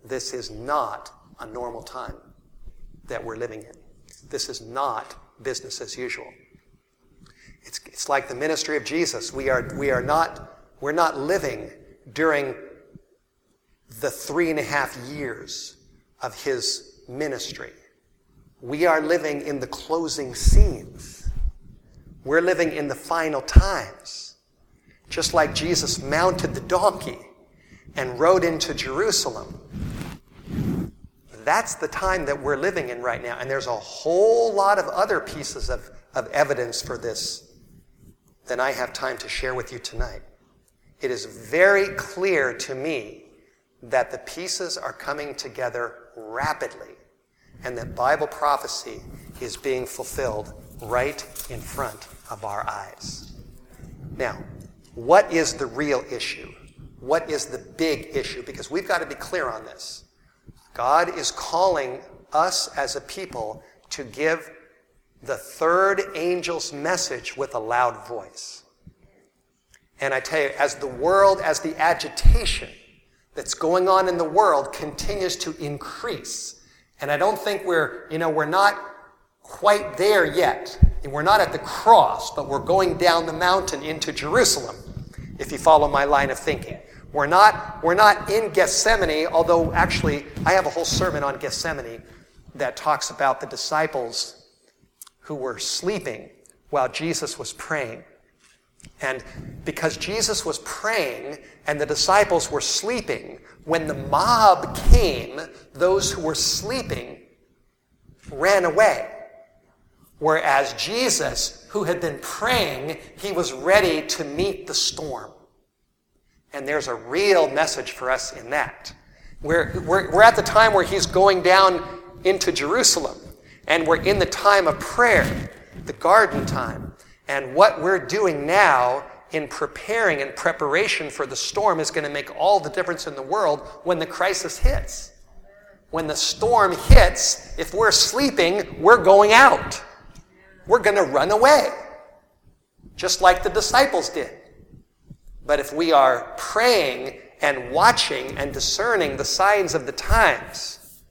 This is not a normal time that we're living in. This is not business as usual. It's, it's like the ministry of Jesus. We are, we are not, we're not living during the three and a half years of his ministry. We are living in the closing scenes. We're living in the final times. Just like Jesus mounted the donkey and rode into Jerusalem. That's the time that we're living in right now. And there's a whole lot of other pieces of, of evidence for this than I have time to share with you tonight. It is very clear to me that the pieces are coming together rapidly and that Bible prophecy is being fulfilled right in front of our eyes. Now, what is the real issue? What is the big issue? Because we've got to be clear on this. God is calling us as a people to give the third angel's message with a loud voice. And I tell you, as the world, as the agitation that's going on in the world continues to increase, and I don't think we're, you know, we're not quite there yet. We're not at the cross, but we're going down the mountain into Jerusalem, if you follow my line of thinking. We're not, we're not in Gethsemane, although actually I have a whole sermon on Gethsemane that talks about the disciples who were sleeping while Jesus was praying. And because Jesus was praying and the disciples were sleeping, when the mob came, those who were sleeping ran away. Whereas Jesus, who had been praying, he was ready to meet the storm. And there's a real message for us in that. We're, we're, we're at the time where he's going down into Jerusalem, and we're in the time of prayer, the garden time. And what we're doing now in preparing and preparation for the storm is going to make all the difference in the world when the crisis hits. When the storm hits, if we're sleeping, we're going out. We're going to run away, just like the disciples did. But if we are praying and watching and discerning the signs of the times,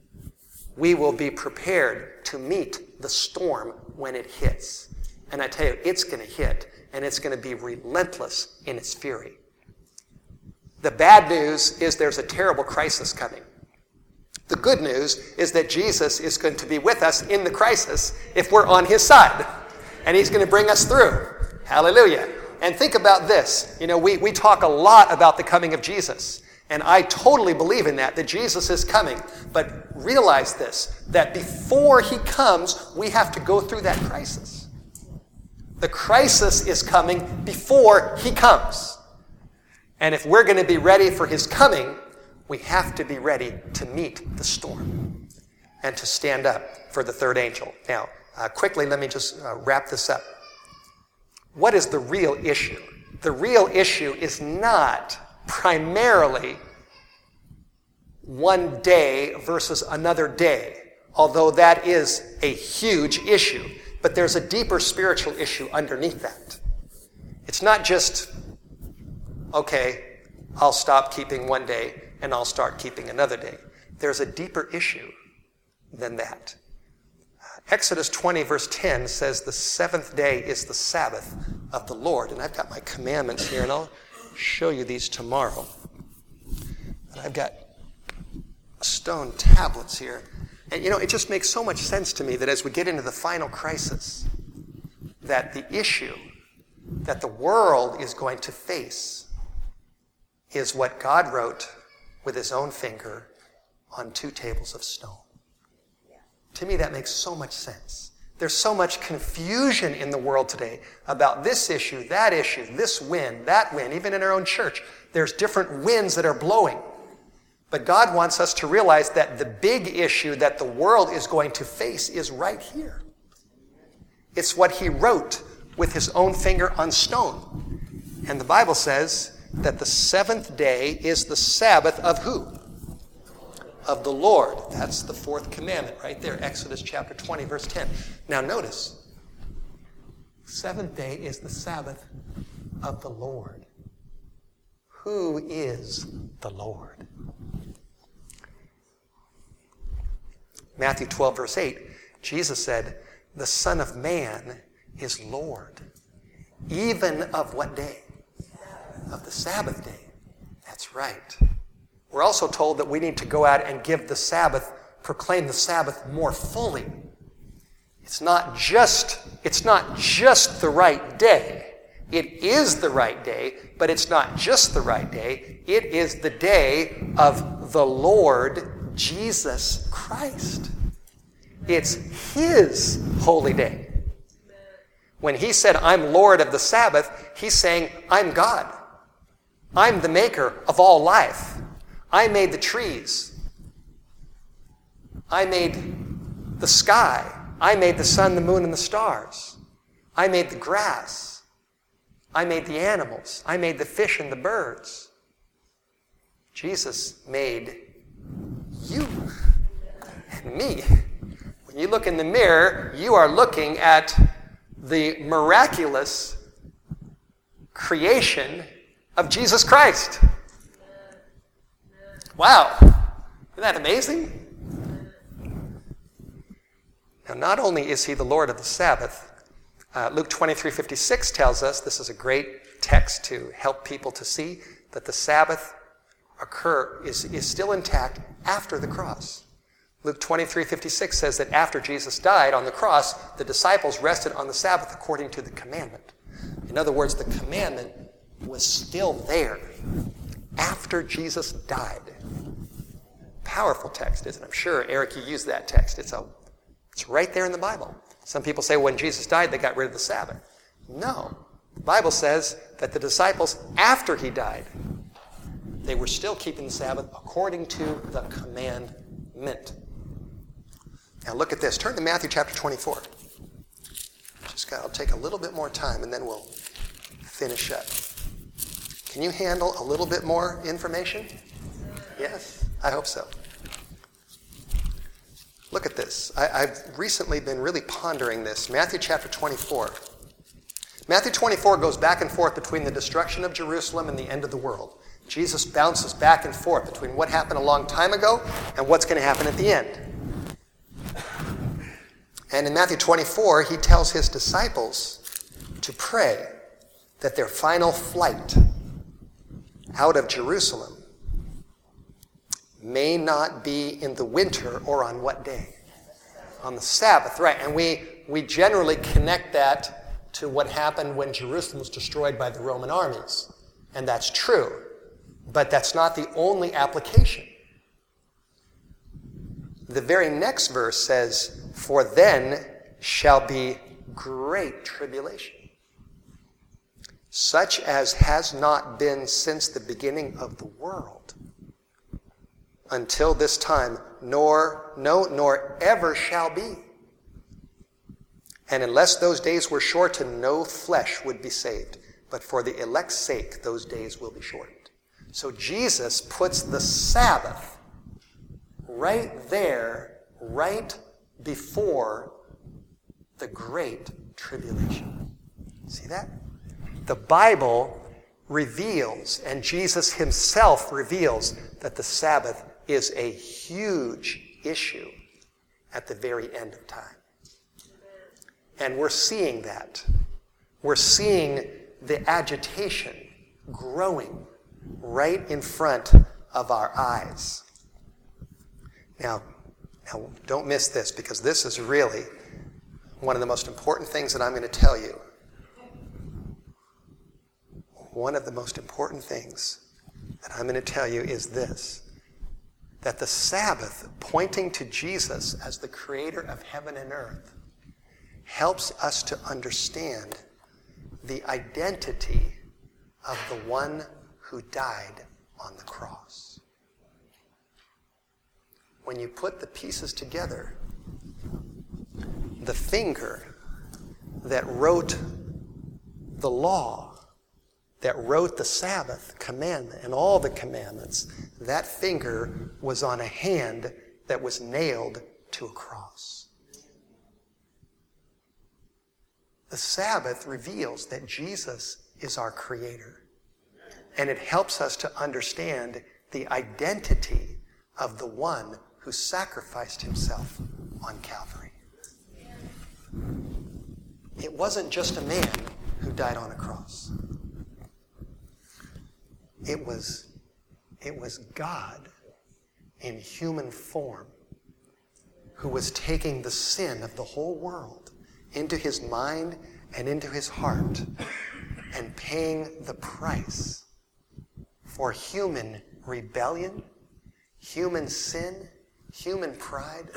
we will be prepared to meet the storm when it hits. And I tell you, it's going to hit, and it's going to be relentless in its fury. The bad news is there's a terrible crisis coming. The good news is that Jesus is going to be with us in the crisis if we're on his side. And he's going to bring us through. Hallelujah. And think about this. You know, we, we talk a lot about the coming of Jesus. And I totally believe in that, that Jesus is coming. But realize this, that before he comes, we have to go through that crisis. The crisis is coming before he comes. And if we're going to be ready for his coming, we have to be ready to meet the storm and to stand up for the third angel. Now, uh, quickly, let me just uh, wrap this up. What is the real issue? The real issue is not primarily one day versus another day, although that is a huge issue. But there's a deeper spiritual issue underneath that. It's not just, okay, I'll stop keeping one day and I'll start keeping another day. There's a deeper issue than that. Uh, Exodus 20, verse 10 says, The seventh day is the Sabbath of the Lord. And I've got my commandments here, and I'll show you these tomorrow. But I've got stone tablets here. And you know, it just makes so much sense to me that as we get into the final crisis, that the issue that the world is going to face is what God wrote with his own finger on two tables of stone. To me, that makes so much sense. There's so much confusion in the world today about this issue, that issue, this wind, that wind, even in our own church. There's different winds that are blowing. But God wants us to realize that the big issue that the world is going to face is right here. It's what He wrote with His own finger on stone. And the Bible says that the seventh day is the Sabbath of who? of the Lord. That's the fourth commandment right there, Exodus chapter 20, verse 10. Now notice, seventh day is the Sabbath of the Lord. Who is the Lord? Matthew 12, verse 8, Jesus said, The Son of Man is Lord, even of what day? Of the Sabbath day. That's right. We're also told that we need to go out and give the Sabbath, proclaim the Sabbath more fully. It's not just, it's not just the right day. It is the right day, but it's not just the right day. It is the day of the Lord Jesus Christ. It's His holy day. When He said, I'm Lord of the Sabbath, He's saying, I'm God. I'm the maker of all life. I made the trees. I made the sky. I made the sun, the moon, and the stars. I made the grass. I made the animals. I made the fish and the birds. Jesus made you me. When you look in the mirror, you are looking at the miraculous creation of Jesus Christ. Wow, isn't that amazing? Now, not only is he the Lord of the Sabbath, uh, Luke 23 56 tells us this is a great text to help people to see that the Sabbath occur is, is still intact after the cross. Luke 23 56 says that after Jesus died on the cross, the disciples rested on the Sabbath according to the commandment. In other words, the commandment was still there after Jesus died. Powerful text, isn't it? I'm sure, Eric, you used that text. It's, a, it's right there in the Bible. Some people say when Jesus died, they got rid of the Sabbath. No. The Bible says that the disciples, after he died, they were still keeping the Sabbath according to the commandment. Now look at this. Turn to Matthew chapter 24. Just got, I'll take a little bit more time and then we'll finish up. Can you handle a little bit more information? Yes? I hope so. Look at this. I, have recently been really pondering this. Matthew chapter 24. Matthew 24 goes back and forth between the destruction of Jerusalem and the end of the world. Jesus bounces back and forth between what happened a long time ago and what's going to happen at the end. And in Matthew 24, he tells his disciples to pray that their final flight out of Jerusalem may not be in the winter or on what day? On the Sabbath, right. And we, we generally connect that to what happened when Jerusalem was destroyed by the Roman armies. And that's true. But that's not the only application. The very next verse says, For then shall be great tribulation, such as has not been since the beginning of the world until this time, nor, no, nor ever shall be. And unless those days were shortened, no flesh would be saved. But for the elect's sake, those days will be shortened. So Jesus puts the Sabbath right there, right before the great tribulation. See that? The Bible reveals, and Jesus himself reveals, that the Sabbath is a huge issue at the very end of time. And we're seeing that. We're seeing the agitation growing right in front of our eyes. Now, now, don't miss this because this is really one of the most important things that I'm going to tell you. One of the most important things that I'm going to tell you is this that the Sabbath, pointing to Jesus as the creator of heaven and earth, helps us to understand the identity of the one who died on the cross. When you put the pieces together, the finger that wrote the law, that wrote the Sabbath commandment and all the commandments, that finger was on a hand that was nailed to a cross. The Sabbath reveals that Jesus is our creator and it helps us to understand the identity of the one who sacrificed himself on Calvary. It wasn't just a man who died on a cross. It was, it was God in human form who was taking the sin of the whole world into his mind and into his heart and paying the price for human rebellion, human sin, human pride,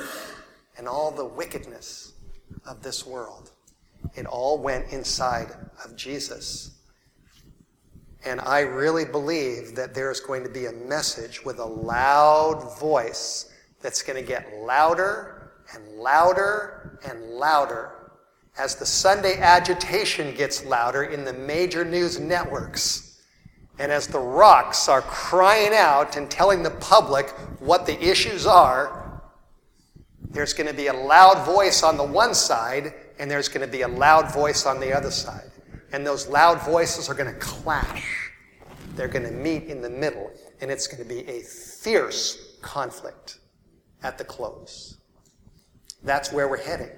and all the wickedness of this world. It all went inside of Jesus. And I really believe that there's going to be a message with a loud voice that's going to get louder and louder and louder as the Sunday agitation gets louder in the major news networks. And as the rocks are crying out and telling the public what the issues are, there's going to be a loud voice on the one side, and there's going to be a loud voice on the other side. And those loud voices are going to clash. They're going to meet in the middle, and it's going to be a fierce conflict at the close. That's where we're heading.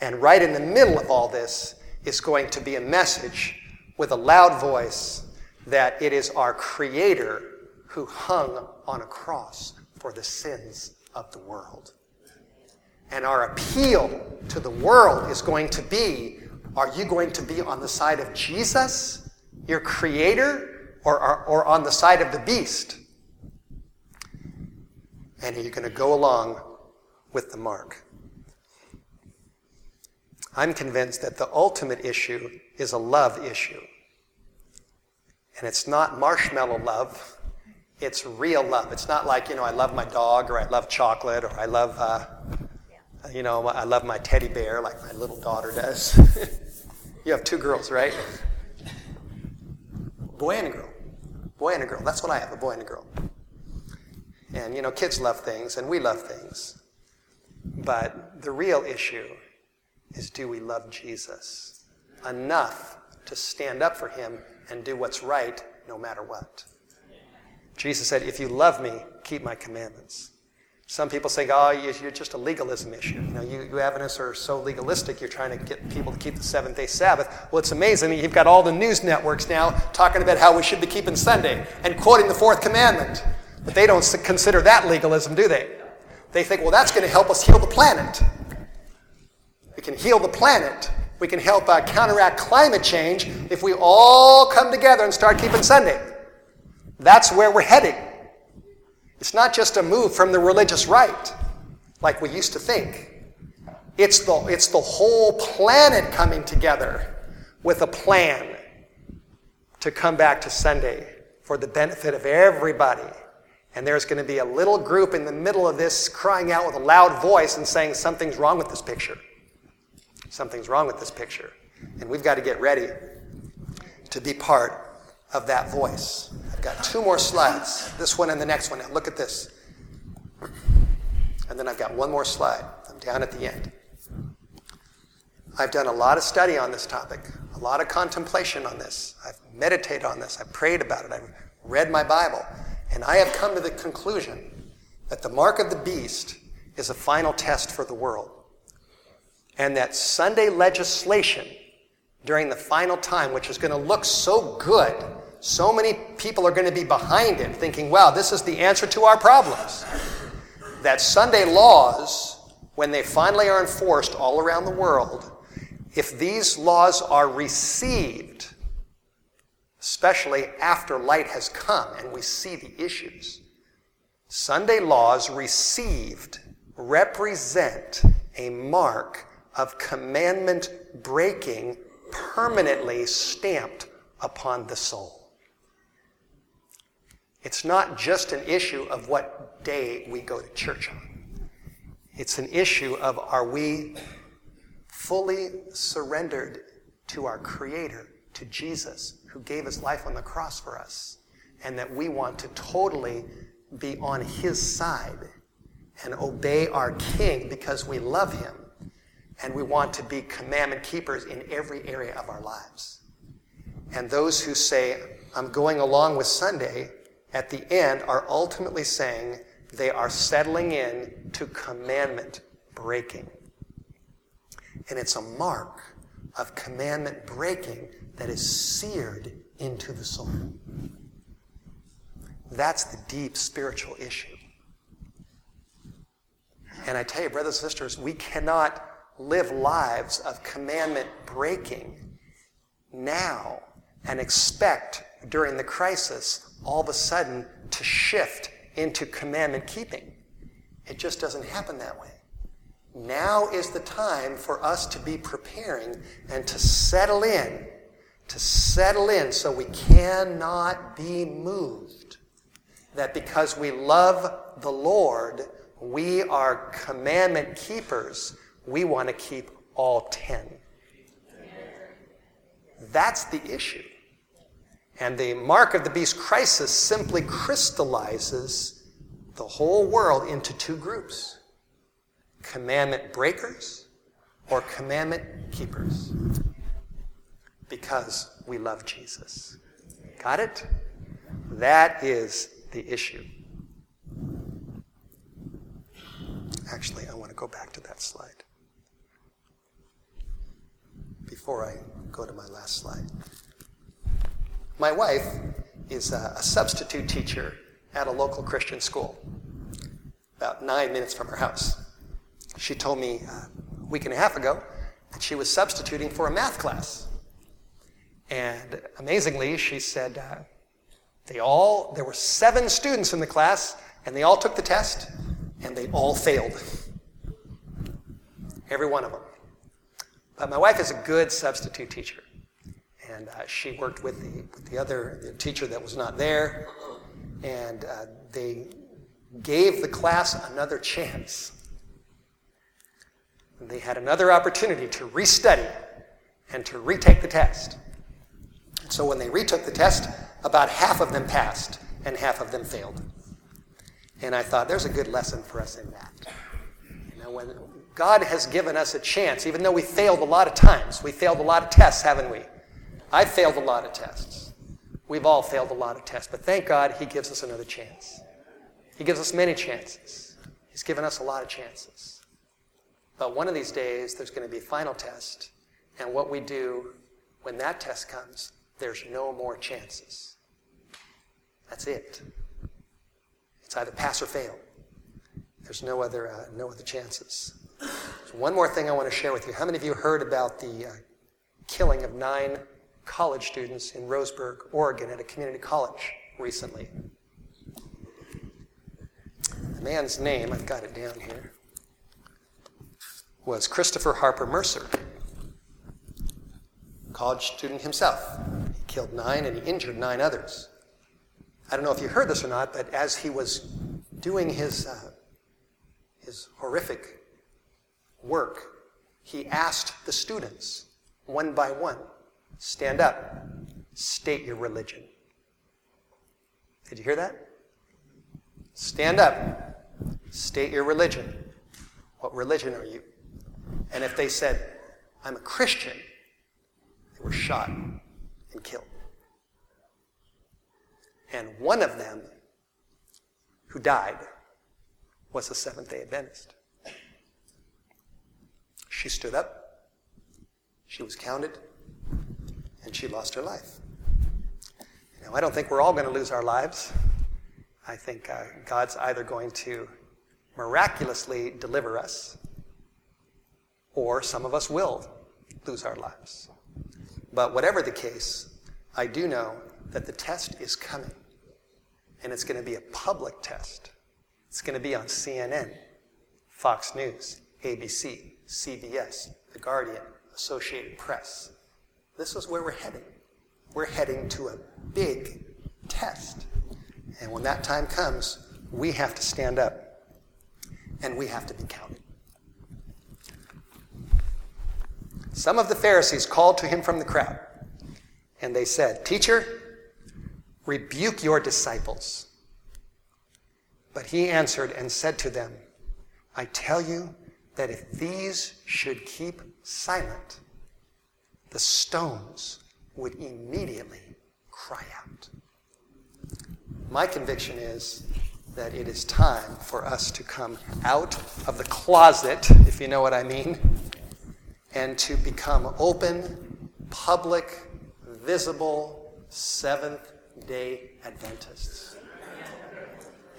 And right in the middle of all this is going to be a message with a loud voice that it is our Creator who hung on a cross for the sins of the world. And our appeal to the world is going to be Are you going to be on the side of Jesus, your creator, or, or, or on the side of the beast? And are you going to go along with the mark? I'm convinced that the ultimate issue is a love issue. And it's not marshmallow love, it's real love. It's not like, you know, I love my dog or I love chocolate or I love, uh, you know, I love my teddy bear like my little daughter does. you have two girls, right? Boy and a girl. Boy and a girl. That's what I have, a boy and a girl. And, you know, kids love things and we love things. But the real issue is do we love Jesus enough to stand up for him and do what's right no matter what? Jesus said, If you love me, keep my commandments. Some people say, oh, you're just a legalism issue. You know, you, you Adventists are so legalistic, you're trying to get people to keep the seventh day Sabbath. Well, it's amazing. You've got all the news networks now talking about how we should be keeping Sunday and quoting the fourth commandment. But they don't consider that legalism, do they? They think, well, that's going to help us heal the planet. We can heal the planet. We can help uh, counteract climate change if we all come together and start keeping Sunday. That's where we're heading. It's not just a move from the religious right, like we used to think. It's the, it's the whole planet coming together with a plan to come back to Sunday for the benefit of everybody. And there's going to be a little group in the middle of this crying out with a loud voice and saying, Something's wrong with this picture. Something's wrong with this picture. And we've got to get ready to be part of that voice. I've got two more slides, this one and the next one. Now look at this. And then I've got one more slide. I'm down at the end. I've done a lot of study on this topic, a lot of contemplation on this. I've meditated on this, I've prayed about it, I've read my Bible, and I have come to the conclusion that the mark of the beast is a final test for the world. And that Sunday legislation during the final time, which is going to look so good so many people are going to be behind it, thinking, wow, this is the answer to our problems. That Sunday laws, when they finally are enforced all around the world, if these laws are received, especially after light has come and we see the issues, Sunday laws received represent a mark of commandment breaking permanently stamped upon the soul. It's not just an issue of what day we go to church on. It's an issue of are we fully surrendered to our Creator, to Jesus, who gave his life on the cross for us, and that we want to totally be on his side and obey our King because we love him and we want to be commandment keepers in every area of our lives. And those who say, I'm going along with Sunday, at the end are ultimately saying they are settling in to commandment breaking. And it's a mark of commandment breaking that is seared into the soul. That's the deep spiritual issue. And I tell you, brothers and sisters, we cannot live lives of commandment breaking now and expect during the crisis all of a sudden to shift into commandment keeping. It just doesn't happen that way. Now is the time for us to be preparing and to settle in, to settle in so we cannot be moved. That because we love the Lord, we are commandment keepers. We want to keep all ten. That's the issue. And the mark of the beast crisis simply crystallizes the whole world into two groups commandment breakers or commandment keepers. Because we love Jesus. Got it? That is the issue. Actually, I want to go back to that slide before I go to my last slide. My wife is a, a substitute teacher at a local Christian school, about nine minutes from her house. She told me a week and a half ago that she was substituting for a math class. And amazingly, she said uh, they all, there were seven students in the class, and they all took the test, and they all failed. Every one of them. But my wife is a good substitute teacher. And uh, she worked with the, with the other the teacher that was not there. And uh, they gave the class another chance. And they had another opportunity to restudy and to retake the test. So when they retook the test, about half of them passed and half of them failed. And I thought, there's a good lesson for us in that. You know, when God has given us a chance, even though we failed a lot of times, we failed a lot of tests, haven't we? I failed a lot of tests. We've all failed a lot of tests, but thank God He gives us another chance. He gives us many chances. He's given us a lot of chances. But one of these days, there's going to be a final test, and what we do when that test comes, there's no more chances. That's it. It's either pass or fail. There's no other, uh, no other chances. So one more thing I want to share with you. How many of you heard about the uh, killing of nine college students in Roseburg, Oregon, at a community college recently? The man's name, I've got it down here, was Christopher Harper Mercer, college student himself. He killed nine and he injured nine others. I don't know if you heard this or not, but as he was doing his, uh, his horrific work, he asked the students, one by one, stand up, state your religion. Did you hear that? Stand up, state your religion. What religion are you? And if they said, I'm a Christian, they were shot and killed. And one of them who died was a Seventh day Adventist. She stood up, she was counted, and she lost her life. Now, I don't think we're all going to lose our lives. I think uh, God's either going to miraculously deliver us, or some of us will lose our lives. But whatever the case, I do know that the test is coming. And it's going to be a public test. It's going to be on CNN, Fox News, ABC, CBS, The Guardian, Associated Press. This is where we're heading. We're heading to a big test. And when that time comes, we have to stand up and we have to be counted. Some of the Pharisees called to him from the crowd, and they said, Teacher, Rebuke your disciples. But he answered and said to them, I tell you that if these should keep silent, the stones would immediately cry out. My conviction is that it is time for us to come out of the closet, if you know what I mean, and to become open, public, visible, seventh day Adventists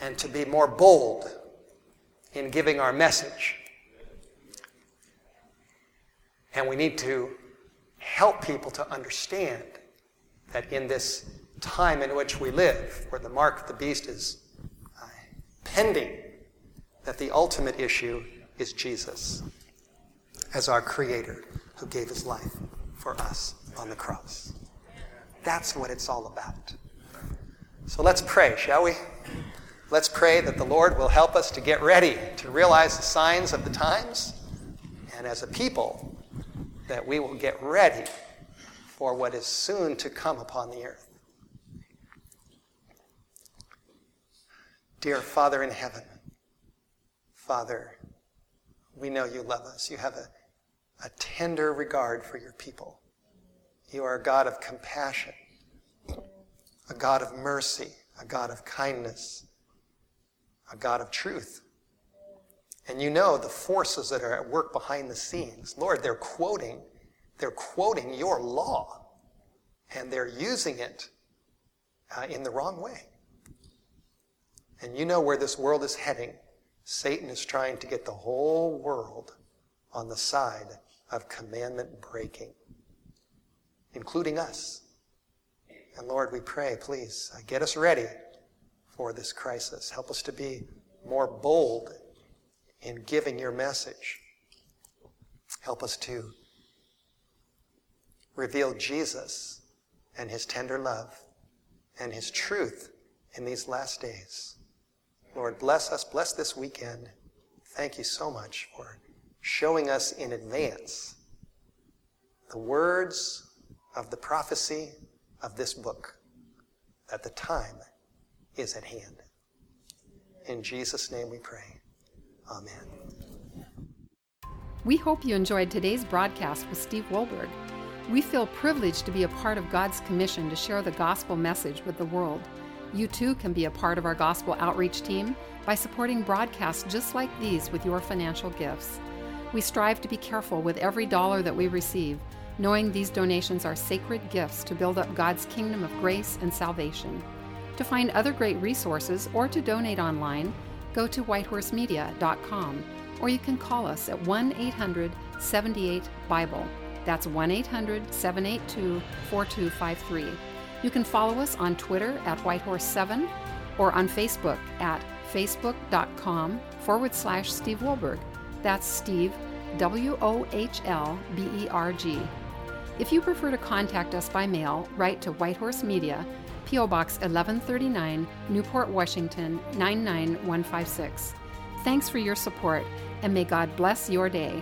and to be more bold in giving our message. And we need to help people to understand that in this time in which we live, where the mark of the beast is uh, pending, that the ultimate issue is Jesus as our Creator who gave his life for us on the cross. That's what it's all about. So let's pray, shall we? Let's pray that the Lord will help us to get ready to realize the signs of the times, and as a people, that we will get ready for what is soon to come upon the earth. Dear Father in heaven, Father, we know you love us. You have a, a tender regard for your people. You are a God of compassion a God of mercy, a God of kindness, a God of truth. And you know the forces that are at work behind the scenes. Lord, they're quoting, they're quoting your law, and they're using it uh, in the wrong way. And you know where this world is heading. Satan is trying to get the whole world on the side of commandment breaking, including us. And Lord, we pray, please, uh, get us ready for this crisis. Help us to be more bold in giving your message. Help us to reveal Jesus and his tender love and his truth in these last days. Lord, bless us, bless this weekend. Thank you so much for showing us in advance the words of the prophecy of this book that the time is at hand. In Jesus' name we pray. Amen. We hope you enjoyed today's broadcast with Steve Wohlberg. We feel privileged to be a part of God's commission to share the gospel message with the world. You too can be a part of our gospel outreach team by supporting broadcasts just like these with your financial gifts. We strive to be careful with every dollar that we receive, knowing these donations are sacred gifts to build up God's kingdom of grace and salvation. To find other great resources or to donate online, go to whitehorsemedia.com or you can call us at 1 800 78 Bible. That's 1 800 782 4253. You can follow us on Twitter at Whitehorse7 or on Facebook at facebook.com forward slash Steve Wohlberg. That's Steve, W O H L B E R G. If you prefer to contact us by mail, write to Whitehorse Media, P.O. Box 1139, Newport, Washington 99156. Thanks for your support, and may God bless your day.